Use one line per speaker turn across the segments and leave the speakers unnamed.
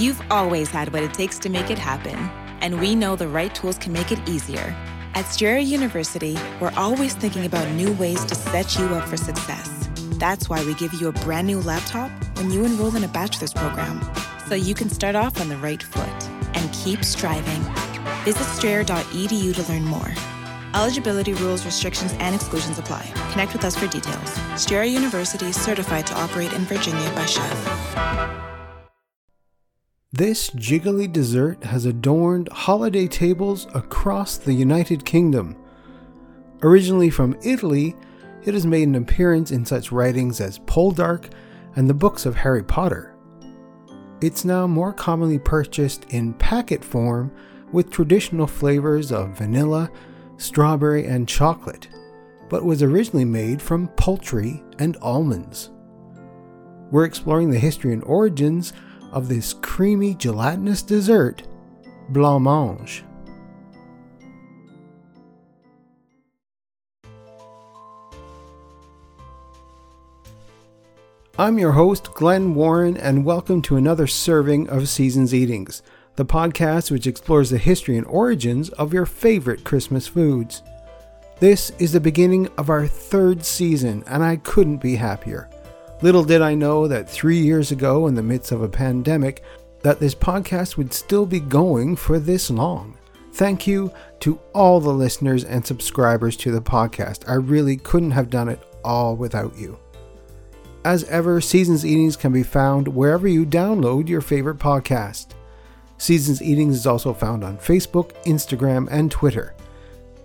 You've always had what it takes to make it happen, and we know the right tools can make it easier. At Strayer University, we're always thinking about new ways to set you up for success. That's why we give you a brand new laptop when you enroll in a bachelor's program, so you can start off on the right foot and keep striving. Visit strayer.edu to learn more. Eligibility rules, restrictions, and exclusions apply. Connect with us for details. Strayer University is certified to operate in Virginia by SCHEV.
This jiggly dessert has adorned holiday tables across the United Kingdom. Originally from Italy, it has made an appearance in such writings as Poldark and the books of Harry Potter. It's now more commonly purchased in packet form with traditional flavors of vanilla, strawberry, and chocolate, but was originally made from poultry and almonds. We're exploring the history and origins of this creamy gelatinous dessert, blancmange. I'm your host, Glenn Warren, and welcome to another serving of Seasons Eatings, the podcast which explores the history and origins of your favorite Christmas foods. This is the beginning of our third season, and I couldn't be happier. Little did I know that three years ago, in the midst of a pandemic, that this podcast would still be going for this long. Thank you to all the listeners and subscribers to the podcast. I really couldn't have done it all without you. As ever, Seasons Eatings can be found wherever you download your favorite podcast. Seasons Eatings is also found on Facebook, Instagram, and Twitter.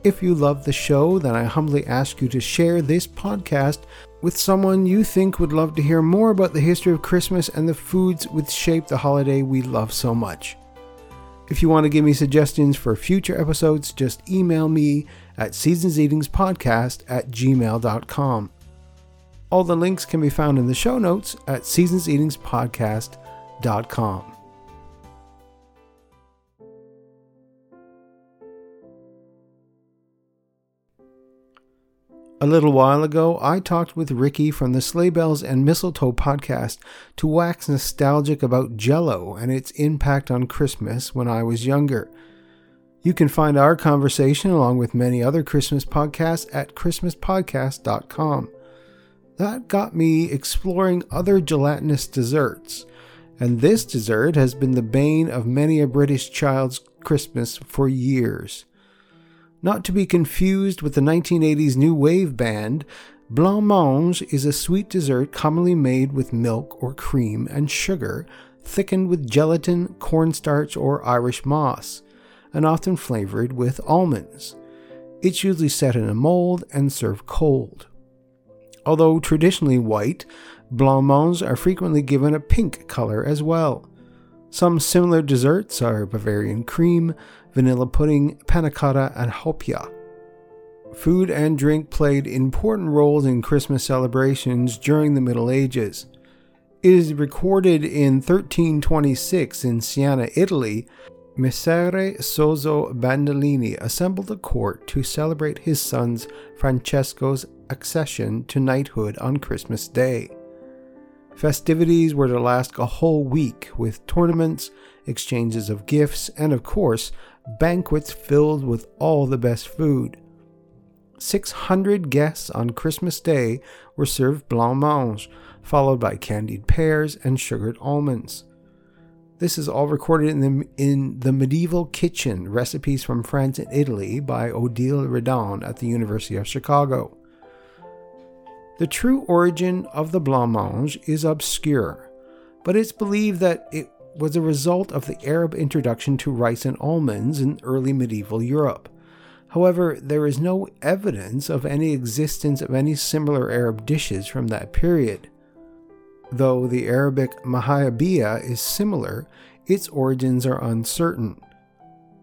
If you love the show, then I humbly ask you to share this podcast with someone you think would love to hear more about the history of Christmas and the foods which shape the holiday we love so much. If you want to give me suggestions for future episodes, just email me at seasonseatingspodcast at gmail.com. All the links can be found in the show notes at seasonseatingspodcast.com. A little while ago, I talked with Ricky from the Sleigh Bells and Mistletoe podcast to wax nostalgic about Jello and its impact on Christmas when I was younger. You can find our conversation along with many other Christmas podcasts at christmaspodcast.com. That got me exploring other gelatinous desserts, and this dessert has been the bane of many a British child's Christmas for years. Not to be confused with the 1980s new wave band, blancmange is a sweet dessert commonly made with milk or cream and sugar, thickened with gelatin, cornstarch, or Irish moss, and often flavored with almonds. It's usually set in a mold and served cold. Although traditionally white, blancmange are frequently given a pink color as well. Some similar desserts are Bavarian cream, vanilla pudding, panna cotta, and haupia. Food and drink played important roles in Christmas celebrations during the Middle Ages. It is recorded in 1326 in Siena, Italy. Messere Sozzo Bandolini assembled a court to celebrate his son's Francesco's accession to knighthood on Christmas Day. Festivities were to last a whole week with tournaments, exchanges of gifts, and of course, banquets filled with all the best food. 600 guests on Christmas Day were served blancmange, followed by candied pears and sugared almonds. This is all recorded in the, in the Medieval Kitchen Recipes from France and Italy by Odile Redon at the University of Chicago. The true origin of the blancmange is obscure, but it's believed that it was a result of the Arab introduction to rice and almonds in early medieval Europe. However, there is no evidence of any existence of any similar Arab dishes from that period. Though the Arabic mahabiya is similar, its origins are uncertain.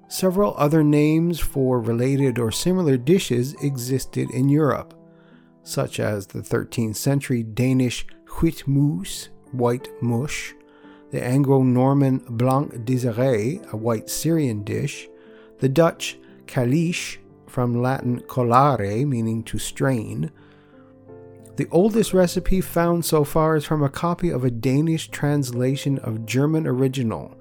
Several other names for related or similar dishes existed in Europe, such as the 13th century Danish huitmoos, white mush, the Anglo Norman Blanc Désiré, a white Syrian dish, the Dutch Kalisch, from Latin colare, meaning to strain. The oldest recipe found so far is from a copy of a Danish translation of German original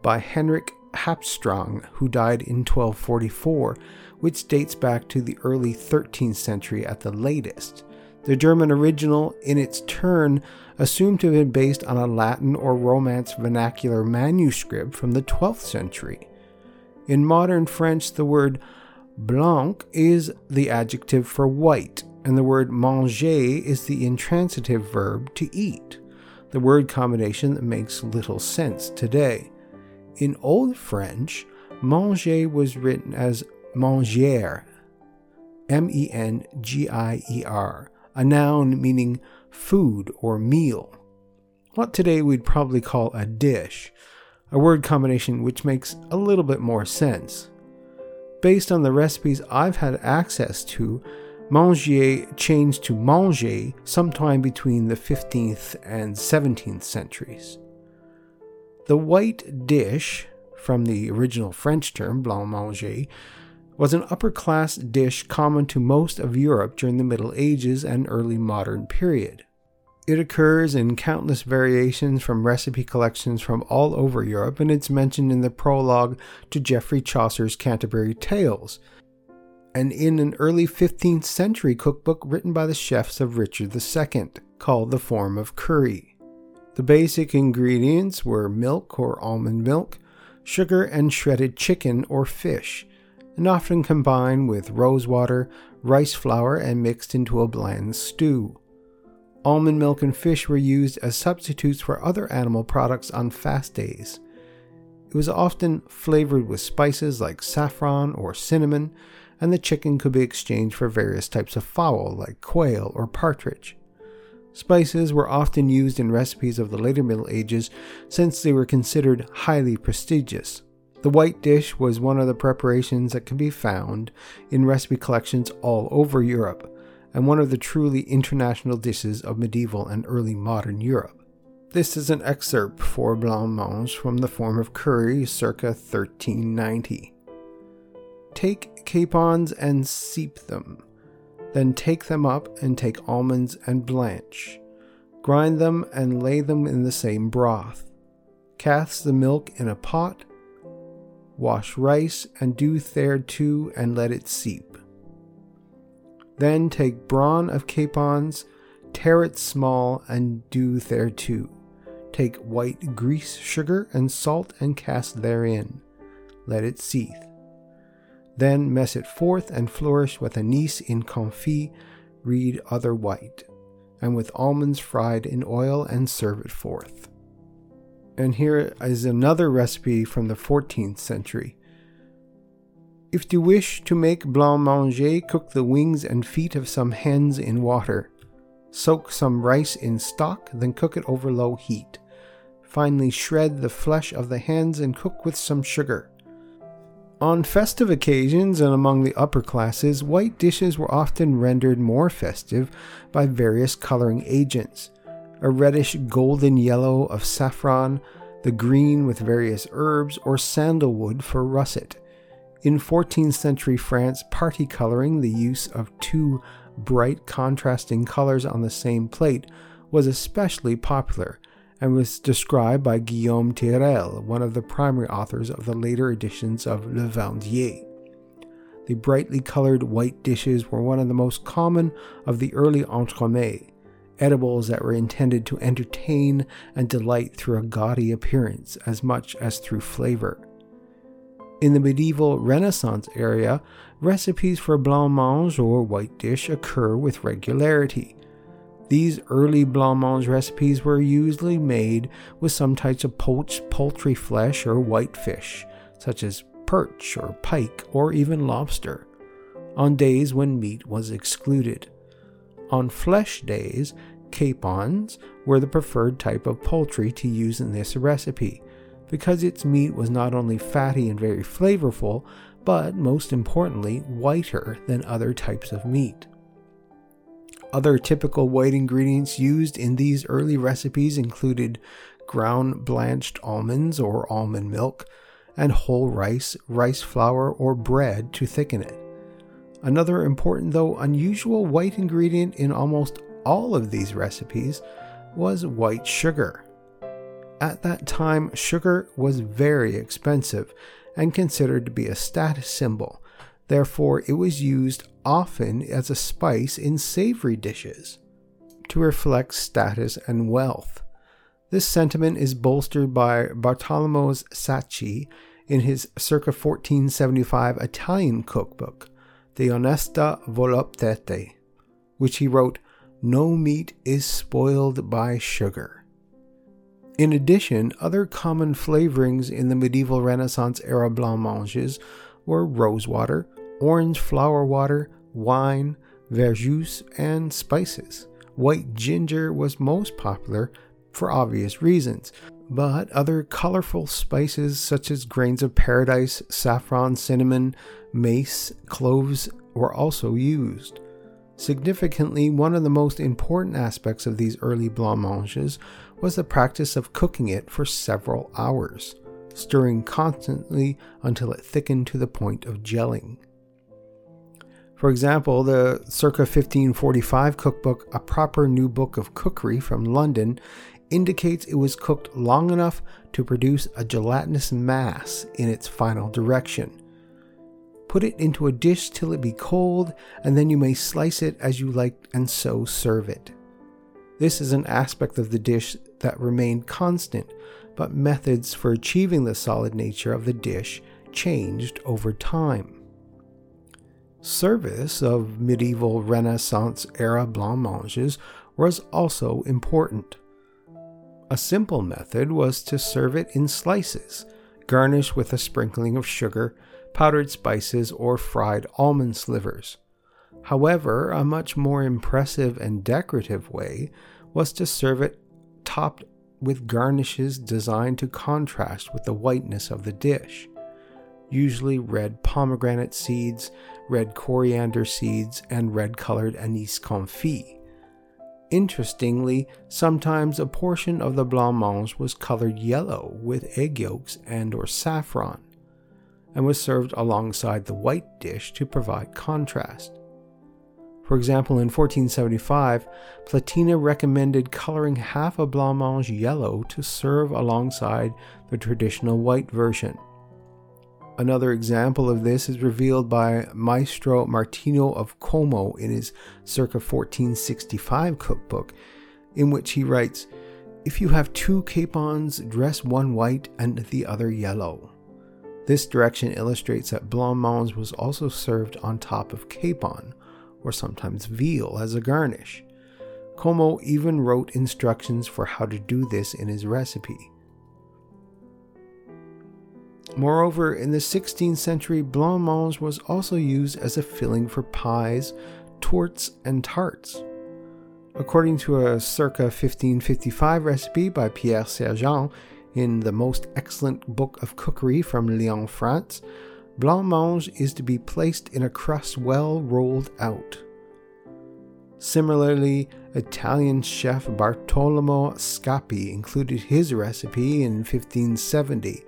by Henrik Harpestræng, who died in 1244, which dates back to the early 13th century at the latest. The German original, in its turn, assumed to have been based on a Latin or Romance vernacular manuscript from the 12th century. In modern French, the word blanc is the adjective for white, and the word manger is the intransitive verb to eat, the word combination that makes little sense today. In Old French, manger was written as mengier, M E N G I E R, a noun meaning food or meal. What today we'd probably call a dish, a word combination which makes a little bit more sense. Based on the recipes I've had access to, manger changed to manger sometime between the 15th and 17th centuries. The white dish, from the original French term blanc manger, was an upper class dish common to most of Europe during the Middle Ages and early modern period. It occurs in countless variations from recipe collections from all over Europe, and it's mentioned in the prologue to Geoffrey Chaucer's Canterbury Tales, and in an early 15th century cookbook written by the chefs of Richard II, called The Form of Cury. The basic ingredients were milk or almond milk, sugar, and shredded chicken or fish, and often combined with rosewater, rice flour, and mixed into a bland stew. Almond milk and fish were used as substitutes for other animal products on fast days. It was often flavored with spices like saffron or cinnamon, and the chicken could be exchanged for various types of fowl like quail or partridge. Spices were often used in recipes of the later Middle Ages since they were considered highly prestigious. The white dish was one of the preparations that can be found in recipe collections all over Europe, and one of the truly international dishes of medieval and early modern Europe. This is an excerpt for blancmange from the Form of Cury circa 1390. Take capons and seep them. Then take them up and take almonds and blanch. Grind them and lay them in the same broth. Cast the milk in a pot. Wash rice and do thereto and let it seep. Then take brawn of capons, tear it small, and do thereto. Take white grease sugar and salt and cast therein. Let it seethe. Then mess it forth and flourish with anise in confit, red other white, and with almonds fried in oil and serve it forth. And here is another recipe from the 14th century. If you wish to make blanc manger, cook the wings and feet of some hens in water. Soak some rice in stock, then cook it over low heat. Finally, shred the flesh of the hens and cook with some sugar. On festive occasions and among the upper classes, white dishes were often rendered more festive by various coloring agents. A reddish golden yellow of saffron, the green with various herbs, or sandalwood for russet. In 14th century France, party coloring, the use of two bright contrasting colors on the same plate, was especially popular and was described by Guillaume Tirel, one of the primary authors of the later editions of Le Viandier. The brightly colored white dishes were one of the most common of the early entremets, edibles that were intended to entertain and delight through a gaudy appearance as much as through flavor. In the medieval Renaissance area, recipes for blancmange or white dish occur with regularity. These early blancmange recipes were usually made with some types of poached poultry flesh or white fish, such as perch or pike or even lobster, on days when meat was excluded. On flesh days, capons were the preferred type of poultry to use in this recipe, because its meat was not only fatty and very flavorful, but most importantly, whiter than other types of meat. Other typical white ingredients used in these early recipes included ground blanched almonds or almond milk, and whole rice, rice flour, or bread to thicken it. Another important, though unusual, white ingredient in almost all of these recipes was white sugar. At that time, sugar was very expensive and considered to be a status symbol. Therefore, it was used often as a spice in savory dishes to reflect status and wealth. This sentiment is bolstered by Bartolomeo Sacchi in his circa 1475 Italian cookbook, De Honesta Voluptate, which he wrote, No meat is spoiled by sugar. In addition, other common flavorings in the medieval Renaissance era blancmanges were rosewater, orange flower water, wine, verjuice, and spices. White ginger was most popular for obvious reasons, but other colorful spices such as grains of paradise, saffron, cinnamon, mace, cloves were also used. Significantly, one of the most important aspects of these early blancmanges was the practice of cooking it for several hours, stirring constantly until it thickened to the point of gelling. For example, the circa 1545 cookbook, A Proper New Book of Cookery from London, indicates it was cooked long enough to produce a gelatinous mass in its final direction. Put it into a dish till it be cold, and then you may slice it as you like and so serve it. This is an aspect of the dish that remained constant, but methods for achieving the solid nature of the dish changed over time. Service of medieval Renaissance era blancmanges was also important. A simple method was to serve it in slices, garnished with a sprinkling of sugar, powdered spices, or fried almond slivers. However, a much more impressive and decorative way was to serve it topped with garnishes designed to contrast with the whiteness of the dish usually red pomegranate seeds, red coriander seeds, and red colored anise confit. Interestingly, sometimes a portion of the blancmange was colored yellow with egg yolks and or saffron, and was served alongside the white dish to provide contrast. For example, in 1475, Platina recommended coloring half a blancmange yellow to serve alongside the traditional white version. Another example of this is revealed by Maestro Martino of Como in his circa 1465 cookbook, in which he writes If you have two capons, dress one white and the other yellow. This direction illustrates that blancmange was also served on top of capon, or sometimes veal, as a garnish. Como even wrote instructions for how to do this in his recipe. Moreover, in the 16th century, blancmange was also used as a filling for pies, tortes, and tarts. According to a circa 1555 recipe by Pierre Sergent in the most excellent book of cookery from Lyon, France, blancmange is to be placed in a crust well rolled out. Similarly, Italian chef Bartolomeo Scappi included his recipe in 1570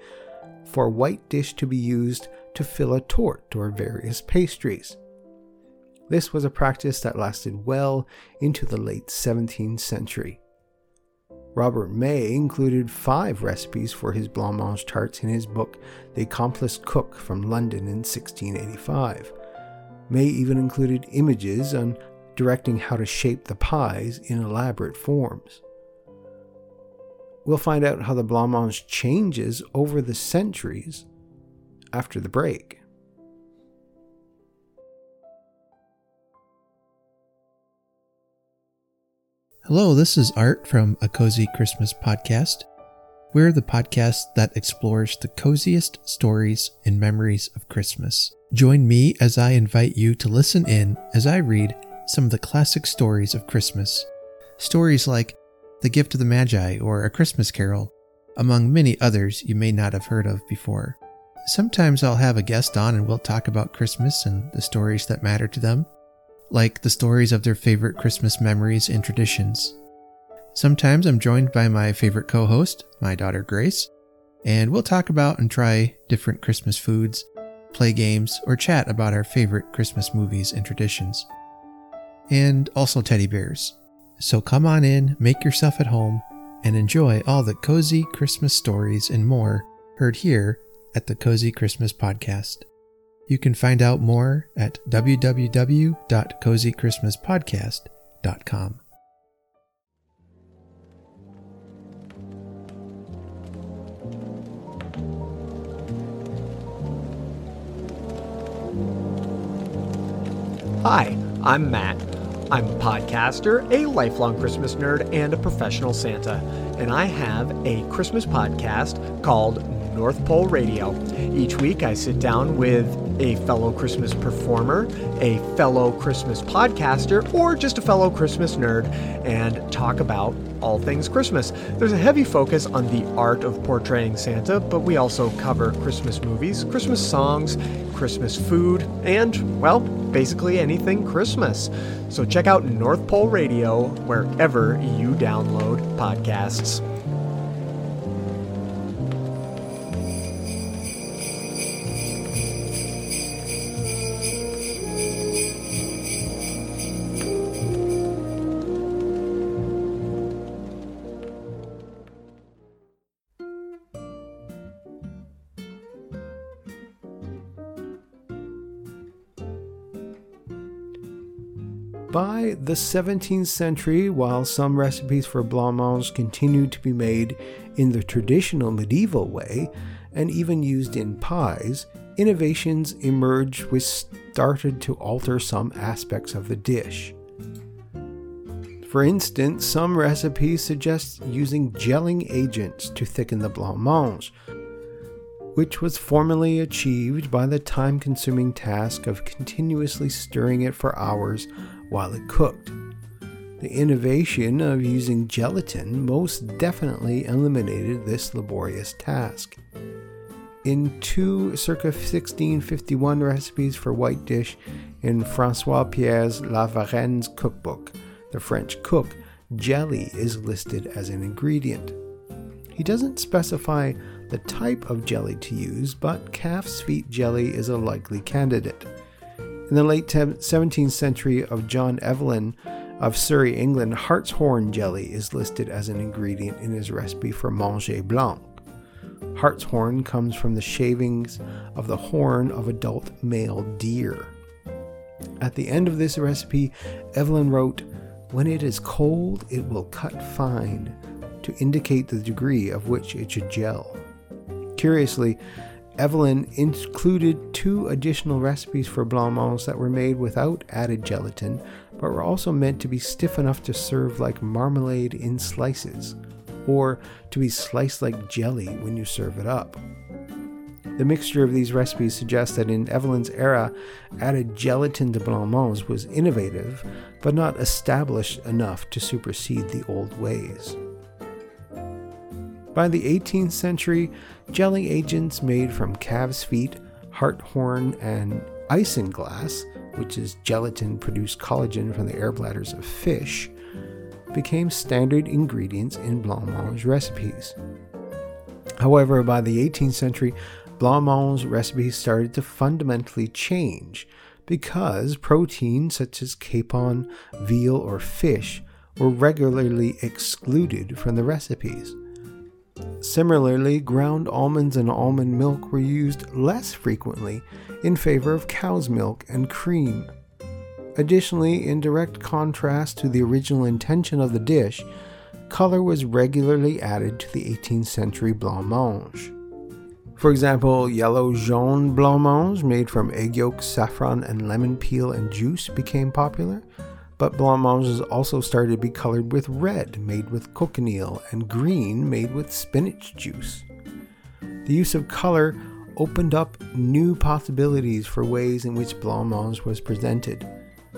for a white dish to be used to fill a torte or various pastries. This was a practice that lasted well into the late 17th century. Robert May included five recipes for his blancmange tarts in his book The Accomplished Cook from London in 1685. May even included images on directing how to shape the pies in elaborate forms. We'll find out how the blancmange changes over the centuries after the break.
Hello, this is Art from A Cozy Christmas Podcast. We're the podcast that explores the coziest stories and memories of Christmas. Join me as I invite you to listen in as I read some of the classic stories of Christmas. Stories like the Gift of the Magi, or A Christmas Carol, among many others you may not have heard of before. Sometimes I'll have a guest on and we'll talk about Christmas and the stories that matter to them, like the stories of their favorite Christmas memories and traditions. Sometimes I'm joined by my favorite co host, my daughter Grace, and we'll talk about and try different Christmas foods, play games, or chat about our favorite Christmas movies and traditions. And also teddy bears. So come on in, make yourself at home, and enjoy all the cozy Christmas stories and more heard here at the Cozy Christmas Podcast. You can find out more at www.cozychristmaspodcast.com.
Hi, I'm Matt. I'm a podcaster, a lifelong Christmas nerd, and a professional Santa. And I have a Christmas podcast called North Pole Radio. Each week I sit down with a fellow Christmas performer, a fellow Christmas podcaster, or just a fellow Christmas nerd and talk about all things Christmas. There's a heavy focus on the art of portraying Santa, but we also cover Christmas movies, Christmas songs, Christmas food, and, well, basically anything Christmas. So check out North Pole Radio wherever you download podcasts.
The 17th century, while some recipes for blancmange continued to be made in the traditional medieval way and even used in pies, innovations emerged which started to alter some aspects of the dish. For instance, some recipes suggest using gelling agents to thicken the blancmange, which was formerly achieved by the time consuming task of continuously stirring it for hours while it cooked. The innovation of using gelatin most definitely eliminated this laborious task. In two circa 1651 recipes for white dish in Francois Pierre La Varenne's cookbook, the French cook, jelly is listed as an ingredient. He doesn't specify the type of jelly to use, but calf's feet jelly is a likely candidate. In the late 17th century of John Evelyn of Surrey, England, hartshorn jelly is listed as an ingredient in his recipe for manger blanc. Hartshorn comes from the shavings of the horn of adult male deer. At the end of this recipe, Evelyn wrote, When it is cold, it will cut fine to indicate the degree of which it should gel. Curiously, Evelyn included two additional recipes for blancmange that were made without added gelatin, but were also meant to be stiff enough to serve like marmalade in slices, or to be sliced like jelly when you serve it up. The mixture of these recipes suggests that in Evelyn's era, added gelatin to blancmange was innovative, but not established enough to supersede the old ways. By the 18th century, jelly agents made from calves' feet, hartshorn, and isinglass, which is gelatin produced collagen from the air bladders of fish, became standard ingredients in blancmange recipes. However, by the 18th century, blancmange recipes started to fundamentally change because proteins such as capon, veal, or fish were regularly excluded from the recipes. Similarly, ground almonds and almond milk were used less frequently in favor of cow's milk and cream. Additionally, in direct contrast to the original intention of the dish, color was regularly added to the 18th century blancmange. For example, yellow jaune blancmange made from egg yolk, saffron, and lemon peel and juice became popular, but blancmanges also started to be colored with red, made with cochineal, and green, made with spinach juice. The use of color opened up new possibilities for ways in which blancmange was presented.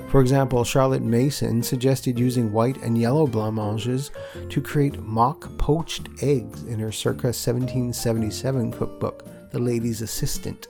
For example, Charlotte Mason suggested using white and yellow blancmanges to create mock poached eggs in her circa 1777 cookbook, The Lady's Assistant.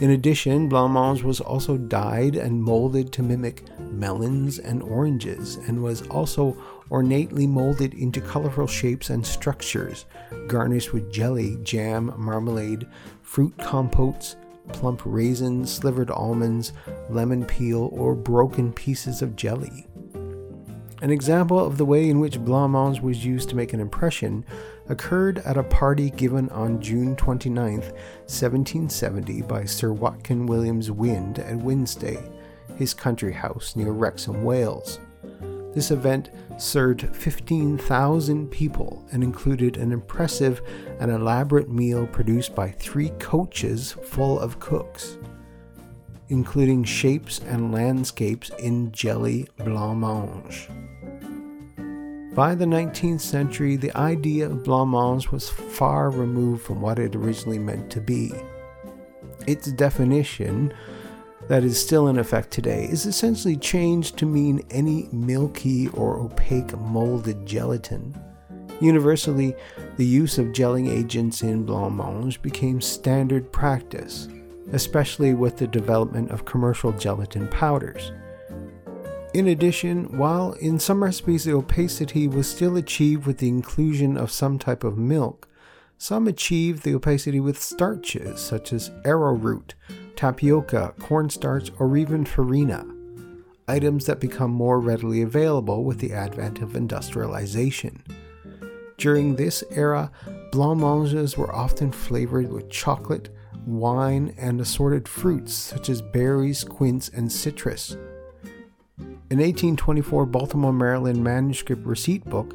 In addition, blancmange was also dyed and molded to mimic melons and oranges, and was also ornately molded into colorful shapes and structures, garnished with jelly, jam, marmalade, fruit compotes, plump raisins, slivered almonds, lemon peel, or broken pieces of jelly. An example of the way in which blancmange was used to make an impression occurred at a party given on June 29, 1770, by Sir Watkin Williams Wynn at Wynnstay, his country house near Wrexham, Wales. This event served 15,000 people and included an impressive and elaborate meal produced by three coaches full of cooks, including shapes and landscapes in jelly blancmange. By the 19th century, the idea of blancmange was far removed from what it originally meant to be. Its definition that is still in effect today is essentially changed to mean any milky or opaque molded gelatin. Universally, the use of gelling agents in blancmange became standard practice, especially with the development of commercial gelatin powders. In addition, while in some recipes the opacity was still achieved with the inclusion of some type of milk, some achieved the opacity with starches such as arrowroot, tapioca, cornstarch, or even farina, items that become more readily available with the advent of industrialization. During this era, blancmanges were often flavored with chocolate, wine, and assorted fruits such as berries, quince, and citrus. An 1824 Baltimore, Maryland manuscript receipt book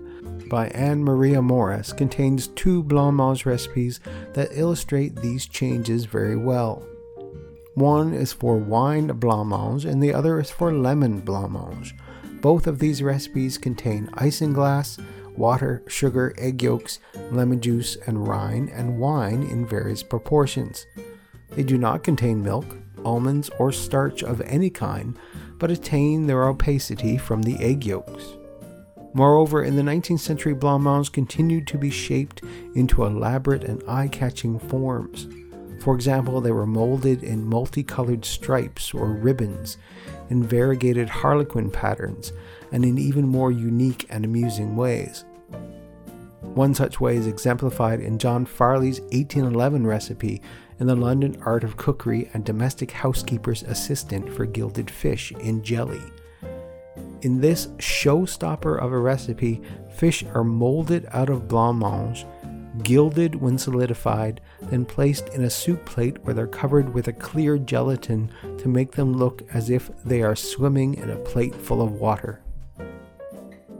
by Anne Maria Morris contains two blancmange recipes that illustrate these changes very well. One is for wine blancmange and the other is for lemon blancmange. Both of these recipes contain isinglass, water, sugar, egg yolks, lemon juice, and rind, and wine in various proportions. They do not contain milk, almonds, or starch of any kind, but attain their opacity from the egg yolks. Moreover, in the 19th century, blancmange continued to be shaped into elaborate and eye catching forms. For example, they were molded in multicolored stripes or ribbons, in variegated harlequin patterns, and in even more unique and amusing ways. One such way is exemplified in John Farley's 1811 recipe in the London Art of Cookery and Domestic Housekeeper's Assistant for Gilded Fish in Jelly. In this showstopper of a recipe, fish are molded out of blancmange gilded when solidified, then placed in a soup plate where they're covered with a clear gelatin to make them look as if they are swimming in a plate full of water.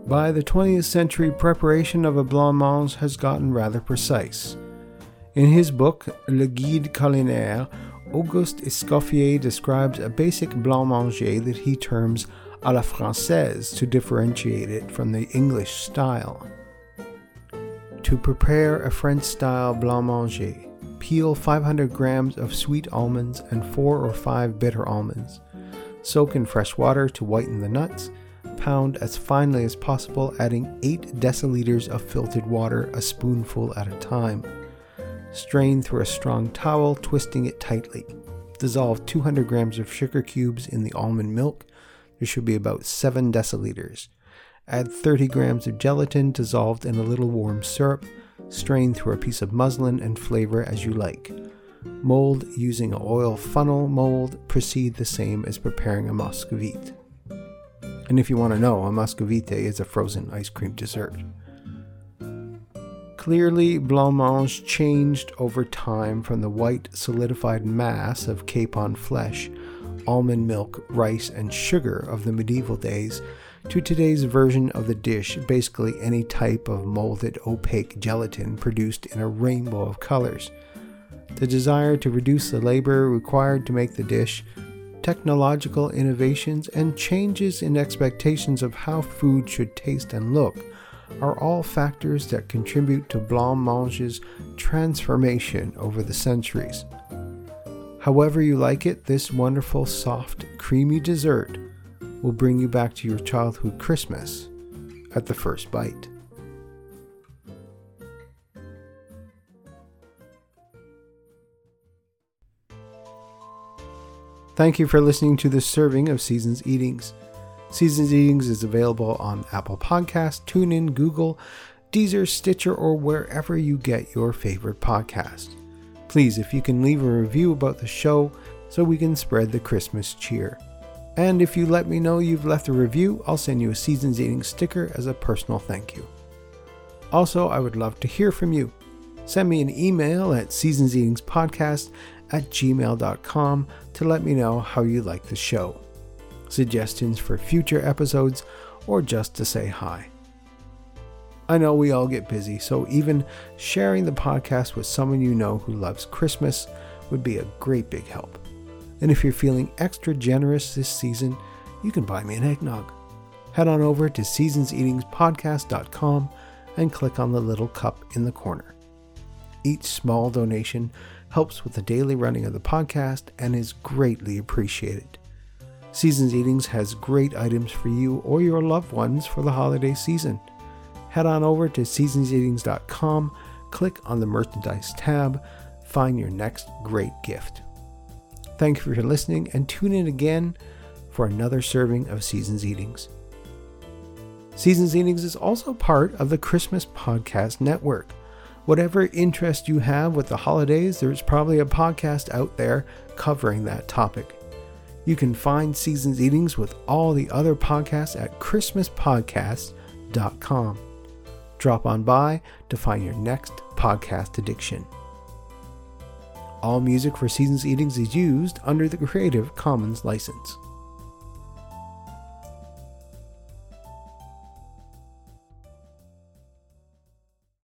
By the 20th century, preparation of a blancmange has gotten rather precise. In his book, Le Guide Culinaire, Auguste Escoffier describes a basic blancmange that he terms à la française to differentiate it from the English style. To prepare a French style blancmange, peel 500 grams of sweet almonds and 4 or 5 bitter almonds. Soak in fresh water to whiten the nuts. Pound as finely as possible, adding 8 deciliters of filtered water, a spoonful at a time. Strain through a strong towel, twisting it tightly. Dissolve 200 grams of sugar cubes in the almond milk. There should be about 7 deciliters. Add 30 grams of gelatin dissolved in a little warm syrup. Strain through a piece of muslin and flavor as you like. Mold using an oil funnel mold. Proceed the same as preparing a muscovite. And if you want to know, a muscovite is a frozen ice cream dessert. Clearly, blancmange changed over time from the white solidified mass of capon flesh, almond milk, rice, and sugar of the medieval days to today's version of the dish, basically any type of molded opaque gelatin produced in a rainbow of colors. The desire to reduce the labor required to make the dish, technological innovations, and changes in expectations of how food should taste and look are all factors that contribute to blancmange's transformation over the centuries. However, you like it, this wonderful, soft, creamy dessert will bring you back to your childhood Christmas at the first bite. Thank you for listening to this serving of Seasons Eatings. Seasons Eatings is available on Apple Podcasts, TuneIn, Google, Deezer, Stitcher, or wherever you get your favorite podcast. Please, if you can leave a review about the show so we can spread the Christmas cheer. And if you let me know you've left a review, I'll send you a Seasons Eating sticker as a personal thank you. Also, I would love to hear from you. Send me an email at seasonseatingspodcast at gmail.com to let me know how you like the show, suggestions for future episodes, or just to say hi. I know we all get busy, so even sharing the podcast with someone you know who loves Christmas would be a great big help. And if you're feeling extra generous this season, you can buy me an eggnog. Head on over to seasonseatingspodcast.com and click on the little cup in the corner. Each small donation helps with the daily running of the podcast and is greatly appreciated. Seasons Eatings has great items for you or your loved ones for the holiday season. Head on over to seasonseatings.com, click on the merchandise tab, find your next great gift. Thank you for listening and tune in again for another serving of Seasons Eatings. Seasons Eatings is also part of the Christmas Podcast Network. Whatever interest you have with the holidays, there's probably a podcast out there covering that topic. You can find Seasons Eatings with all the other podcasts at ChristmasPodcast.com. Drop on by to find your next podcast addiction. All music for Seasons Eatings is used under the Creative Commons license.